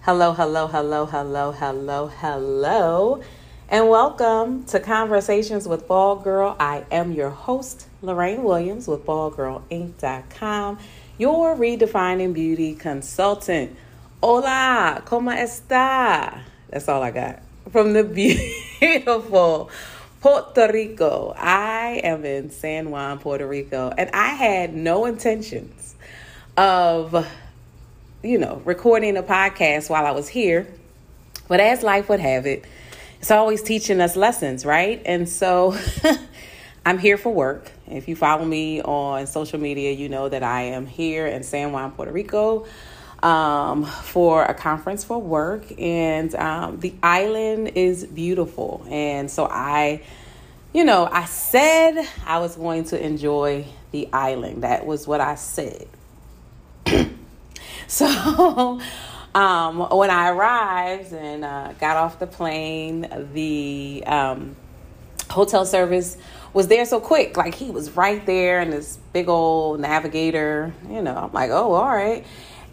Hello, hello, hello, hello, hello, hello, and welcome to Conversations with Bald Girl. I am your host, Lorraine Williams with BaldGirlInc.com, your redefining beauty consultant. Hola, ¿cómo está? That's all I got from the beautiful Puerto Rico. I am in San Juan, Puerto Rico, and I had no intentions of you know, recording a podcast while I was here. But as life would have it, it's always teaching us lessons, right? And so I'm here for work. If you follow me on social media, you know that I am here in San Juan, Puerto Rico um, for a conference for work. And um, the island is beautiful. And so I, you know, I said I was going to enjoy the island. That was what I said. So um, when I arrived and uh, got off the plane, the um, hotel service was there so quick. Like he was right there in this big old navigator. You know, I'm like, oh, all right.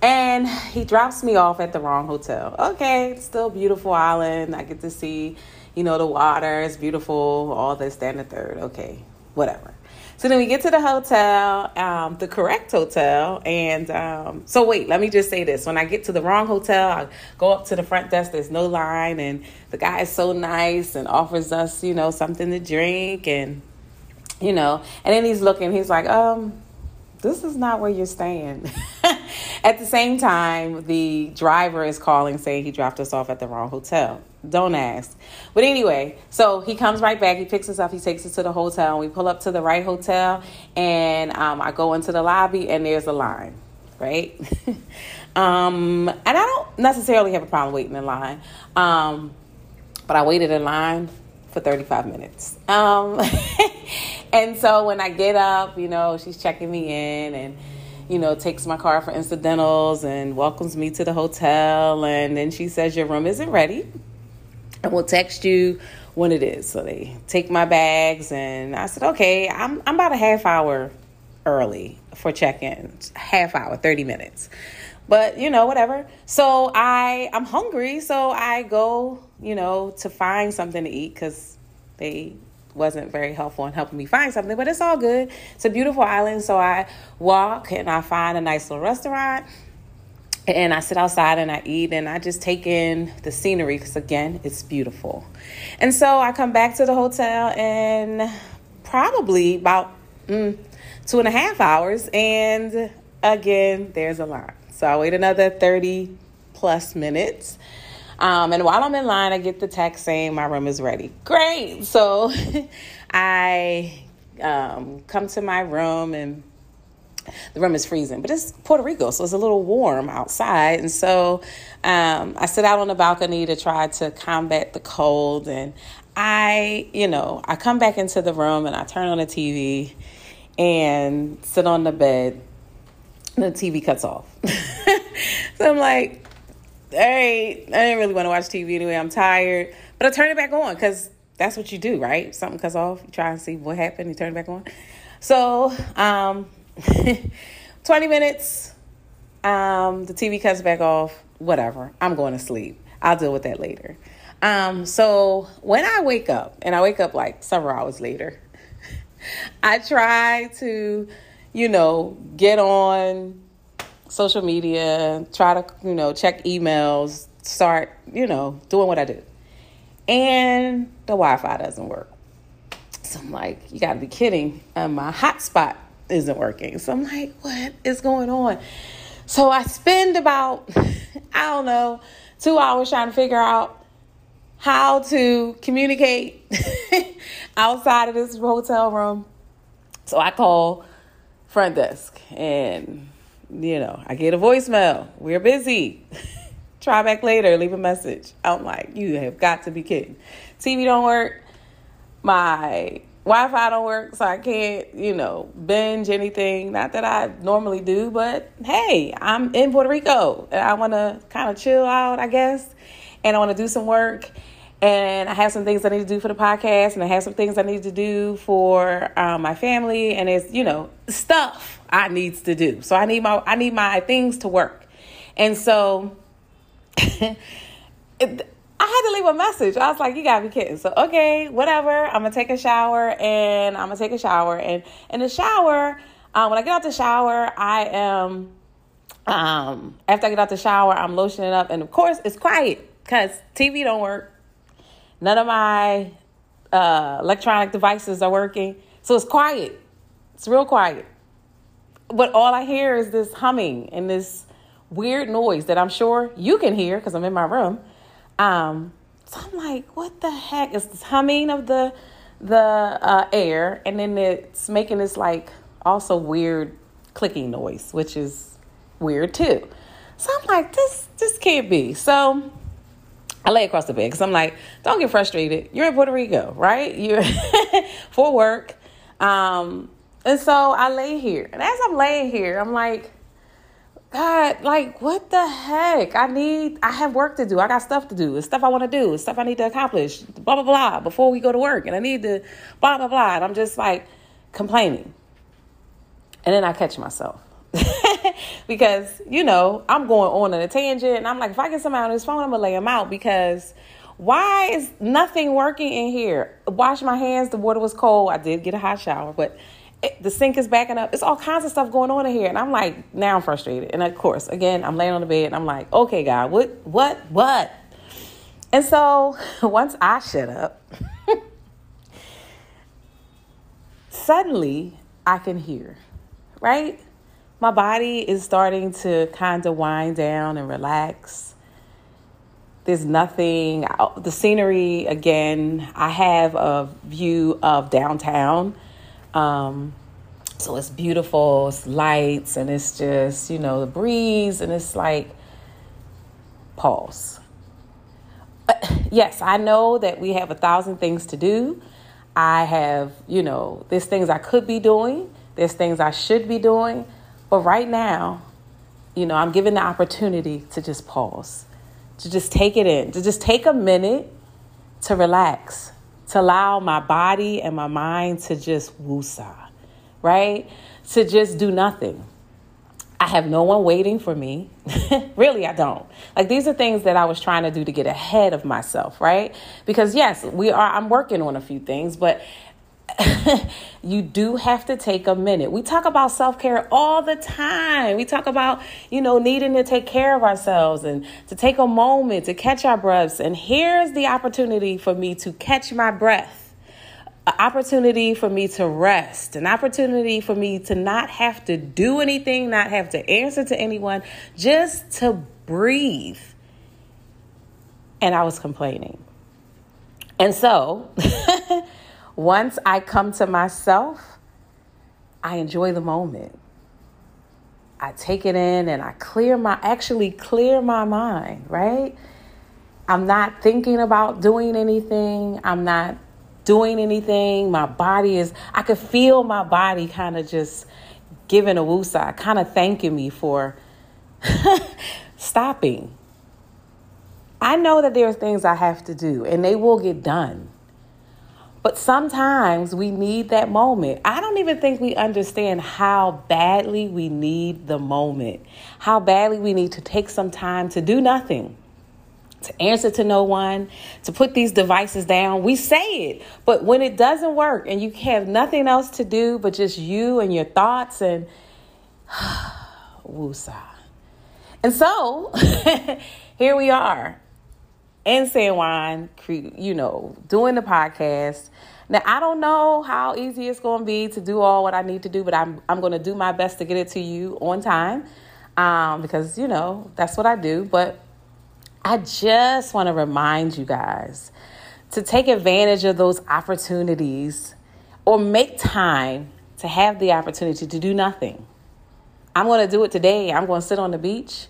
And he drops me off at the wrong hotel. Okay, still beautiful island. I get to see, you know, the water. It's beautiful. All this, that, and the third. Okay, whatever. So then we get to the hotel, um, the correct hotel. And um, so, wait, let me just say this. When I get to the wrong hotel, I go up to the front desk, there's no line, and the guy is so nice and offers us, you know, something to drink. And, you know, and then he's looking, he's like, um, this is not where you're staying. at the same time, the driver is calling saying he dropped us off at the wrong hotel. Don't ask. But anyway, so he comes right back. He picks us up. He takes us to the hotel. And we pull up to the right hotel. And um, I go into the lobby, and there's a line, right? um, and I don't necessarily have a problem waiting in line. Um, but I waited in line for 35 minutes. Um, and so when I get up, you know, she's checking me in and you know, takes my car for incidentals and welcomes me to the hotel. And then she says, Your room isn't ready and we'll text you when it is. So they take my bags, and I said, okay, I'm, I'm about a half hour early for check-in, half hour, 30 minutes. But, you know, whatever. So I, I'm hungry, so I go, you know, to find something to eat because they wasn't very helpful in helping me find something, but it's all good. It's a beautiful island, so I walk and I find a nice little restaurant and I sit outside and I eat and I just take in the scenery because, again, it's beautiful. And so I come back to the hotel and probably about mm, two and a half hours, and again, there's a line. So I wait another 30 plus minutes. Um, and while I'm in line, I get the text saying my room is ready. Great. So I um, come to my room and the room is freezing, but it's Puerto Rico, so it's a little warm outside. And so um, I sit out on the balcony to try to combat the cold. And I, you know, I come back into the room and I turn on the TV and sit on the bed. The TV cuts off. so I'm like, right, I didn't really want to watch TV anyway. I'm tired. But I turn it back on because that's what you do, right? Something cuts off, you try and see what happened, you turn it back on. So, um, 20 minutes, um, the TV cuts back off, whatever. I'm going to sleep. I'll deal with that later. Um, so when I wake up, and I wake up like several hours later, I try to, you know, get on social media, try to, you know, check emails, start, you know, doing what I do. And the Wi Fi doesn't work. So I'm like, you gotta be kidding. And my hotspot isn't working. So I'm like, what is going on? So I spend about, I don't know, two hours trying to figure out how to communicate outside of this hotel room. So I call front desk and, you know, I get a voicemail. We're busy. Try back later, leave a message. I'm like, you have got to be kidding. TV don't work. My Wi-Fi don't work, so I can't, you know, binge anything. Not that I normally do, but hey, I'm in Puerto Rico and I want to kind of chill out, I guess, and I want to do some work. And I have some things I need to do for the podcast, and I have some things I need to do for um, my family, and it's you know stuff I needs to do. So I need my I need my things to work, and so it, I had to leave a message. I was like, "You gotta be kidding!" So okay, whatever. I'm gonna take a shower, and I'm gonna take a shower, and in the shower, um, when I get out the shower, I am. Um, after I get out the shower, I'm lotioning up, and of course, it's quiet because TV don't work None of my uh, electronic devices are working. So it's quiet. It's real quiet. But all I hear is this humming and this weird noise that I'm sure you can hear because I'm in my room. Um, so I'm like, what the heck? is this humming of the the uh, air, and then it's making this like also weird clicking noise, which is weird too. So I'm like, this this can't be. So I lay across the bed because I'm like, don't get frustrated. You're in Puerto Rico, right? You're for work. Um, and so I lay here. And as I'm laying here, I'm like, God, like, what the heck? I need, I have work to do. I got stuff to do. It's stuff I want to do. It's stuff I need to accomplish. Blah, blah, blah, before we go to work. And I need to blah, blah, blah. And I'm just like complaining. And then I catch myself. because, you know, I'm going on in a tangent and I'm like, if I get somebody on this phone, I'm gonna lay them out because why is nothing working in here? Wash my hands, the water was cold. I did get a hot shower, but it, the sink is backing up. It's all kinds of stuff going on in here. And I'm like, now I'm frustrated. And of course, again, I'm laying on the bed and I'm like, okay, God, what, what, what? And so once I shut up, suddenly I can hear, right? My body is starting to kind of wind down and relax. There's nothing, the scenery again, I have a view of downtown. Um, so it's beautiful, it's lights, and it's just, you know, the breeze, and it's like, pause. Yes, I know that we have a thousand things to do. I have, you know, there's things I could be doing, there's things I should be doing. But right now, you know, I'm given the opportunity to just pause, to just take it in, to just take a minute to relax, to allow my body and my mind to just woosah, right? To just do nothing. I have no one waiting for me. really, I don't. Like these are things that I was trying to do to get ahead of myself, right? Because yes, we are I'm working on a few things, but you do have to take a minute. We talk about self care all the time. We talk about, you know, needing to take care of ourselves and to take a moment to catch our breaths. And here's the opportunity for me to catch my breath an opportunity for me to rest, an opportunity for me to not have to do anything, not have to answer to anyone, just to breathe. And I was complaining. And so, Once I come to myself, I enjoy the moment. I take it in and I clear my actually clear my mind, right? I'm not thinking about doing anything. I'm not doing anything. My body is I could feel my body kind of just giving a woosah, kind of thanking me for stopping. I know that there are things I have to do and they will get done. But sometimes we need that moment. I don't even think we understand how badly we need the moment, how badly we need to take some time to do nothing, to answer to no one, to put these devices down. We say it, but when it doesn't work and you have nothing else to do but just you and your thoughts and woosah. And so here we are in San Juan, you know, doing the podcast. Now I don't know how easy it's going to be to do all what I need to do, but I'm I'm going to do my best to get it to you on time, um, because you know that's what I do. But I just want to remind you guys to take advantage of those opportunities, or make time to have the opportunity to do nothing. I'm going to do it today. I'm going to sit on the beach.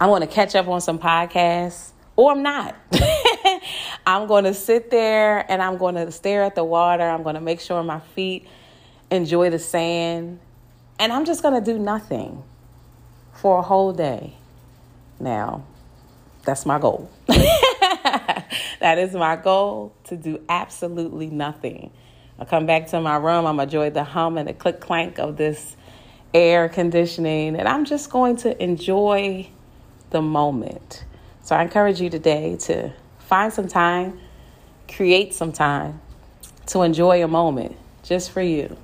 I'm going to catch up on some podcasts or I'm not. I'm going to sit there and I'm going to stare at the water. I'm going to make sure my feet enjoy the sand. And I'm just going to do nothing for a whole day. Now, that's my goal. that is my goal to do absolutely nothing. I come back to my room, I'm enjoy the hum and the click clank of this air conditioning, and I'm just going to enjoy the moment. So I encourage you today to find some time, create some time to enjoy a moment just for you.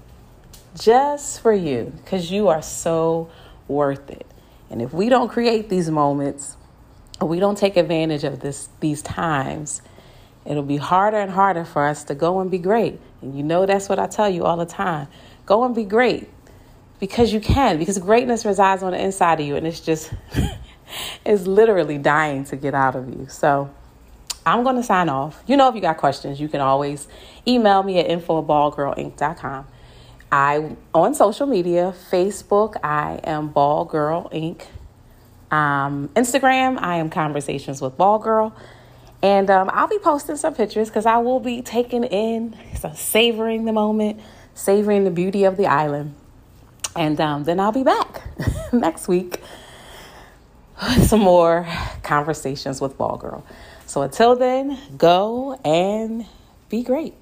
Just for you, because you are so worth it. And if we don't create these moments, or we don't take advantage of this these times, it'll be harder and harder for us to go and be great. And you know that's what I tell you all the time. Go and be great because you can, because greatness resides on the inside of you and it's just it's literally dying to get out of you. So I'm going to sign off. You know, if you got questions, you can always email me at info@baldgirlinc.com. I on social media, Facebook, I am Bald Girl Inc. Um, Instagram, I am Conversations with Bald Girl. And um, I'll be posting some pictures because I will be taking in, so savoring the moment, savoring the beauty of the island. And um, then I'll be back next week some more conversations with Bald Girl. So until then, go and be great.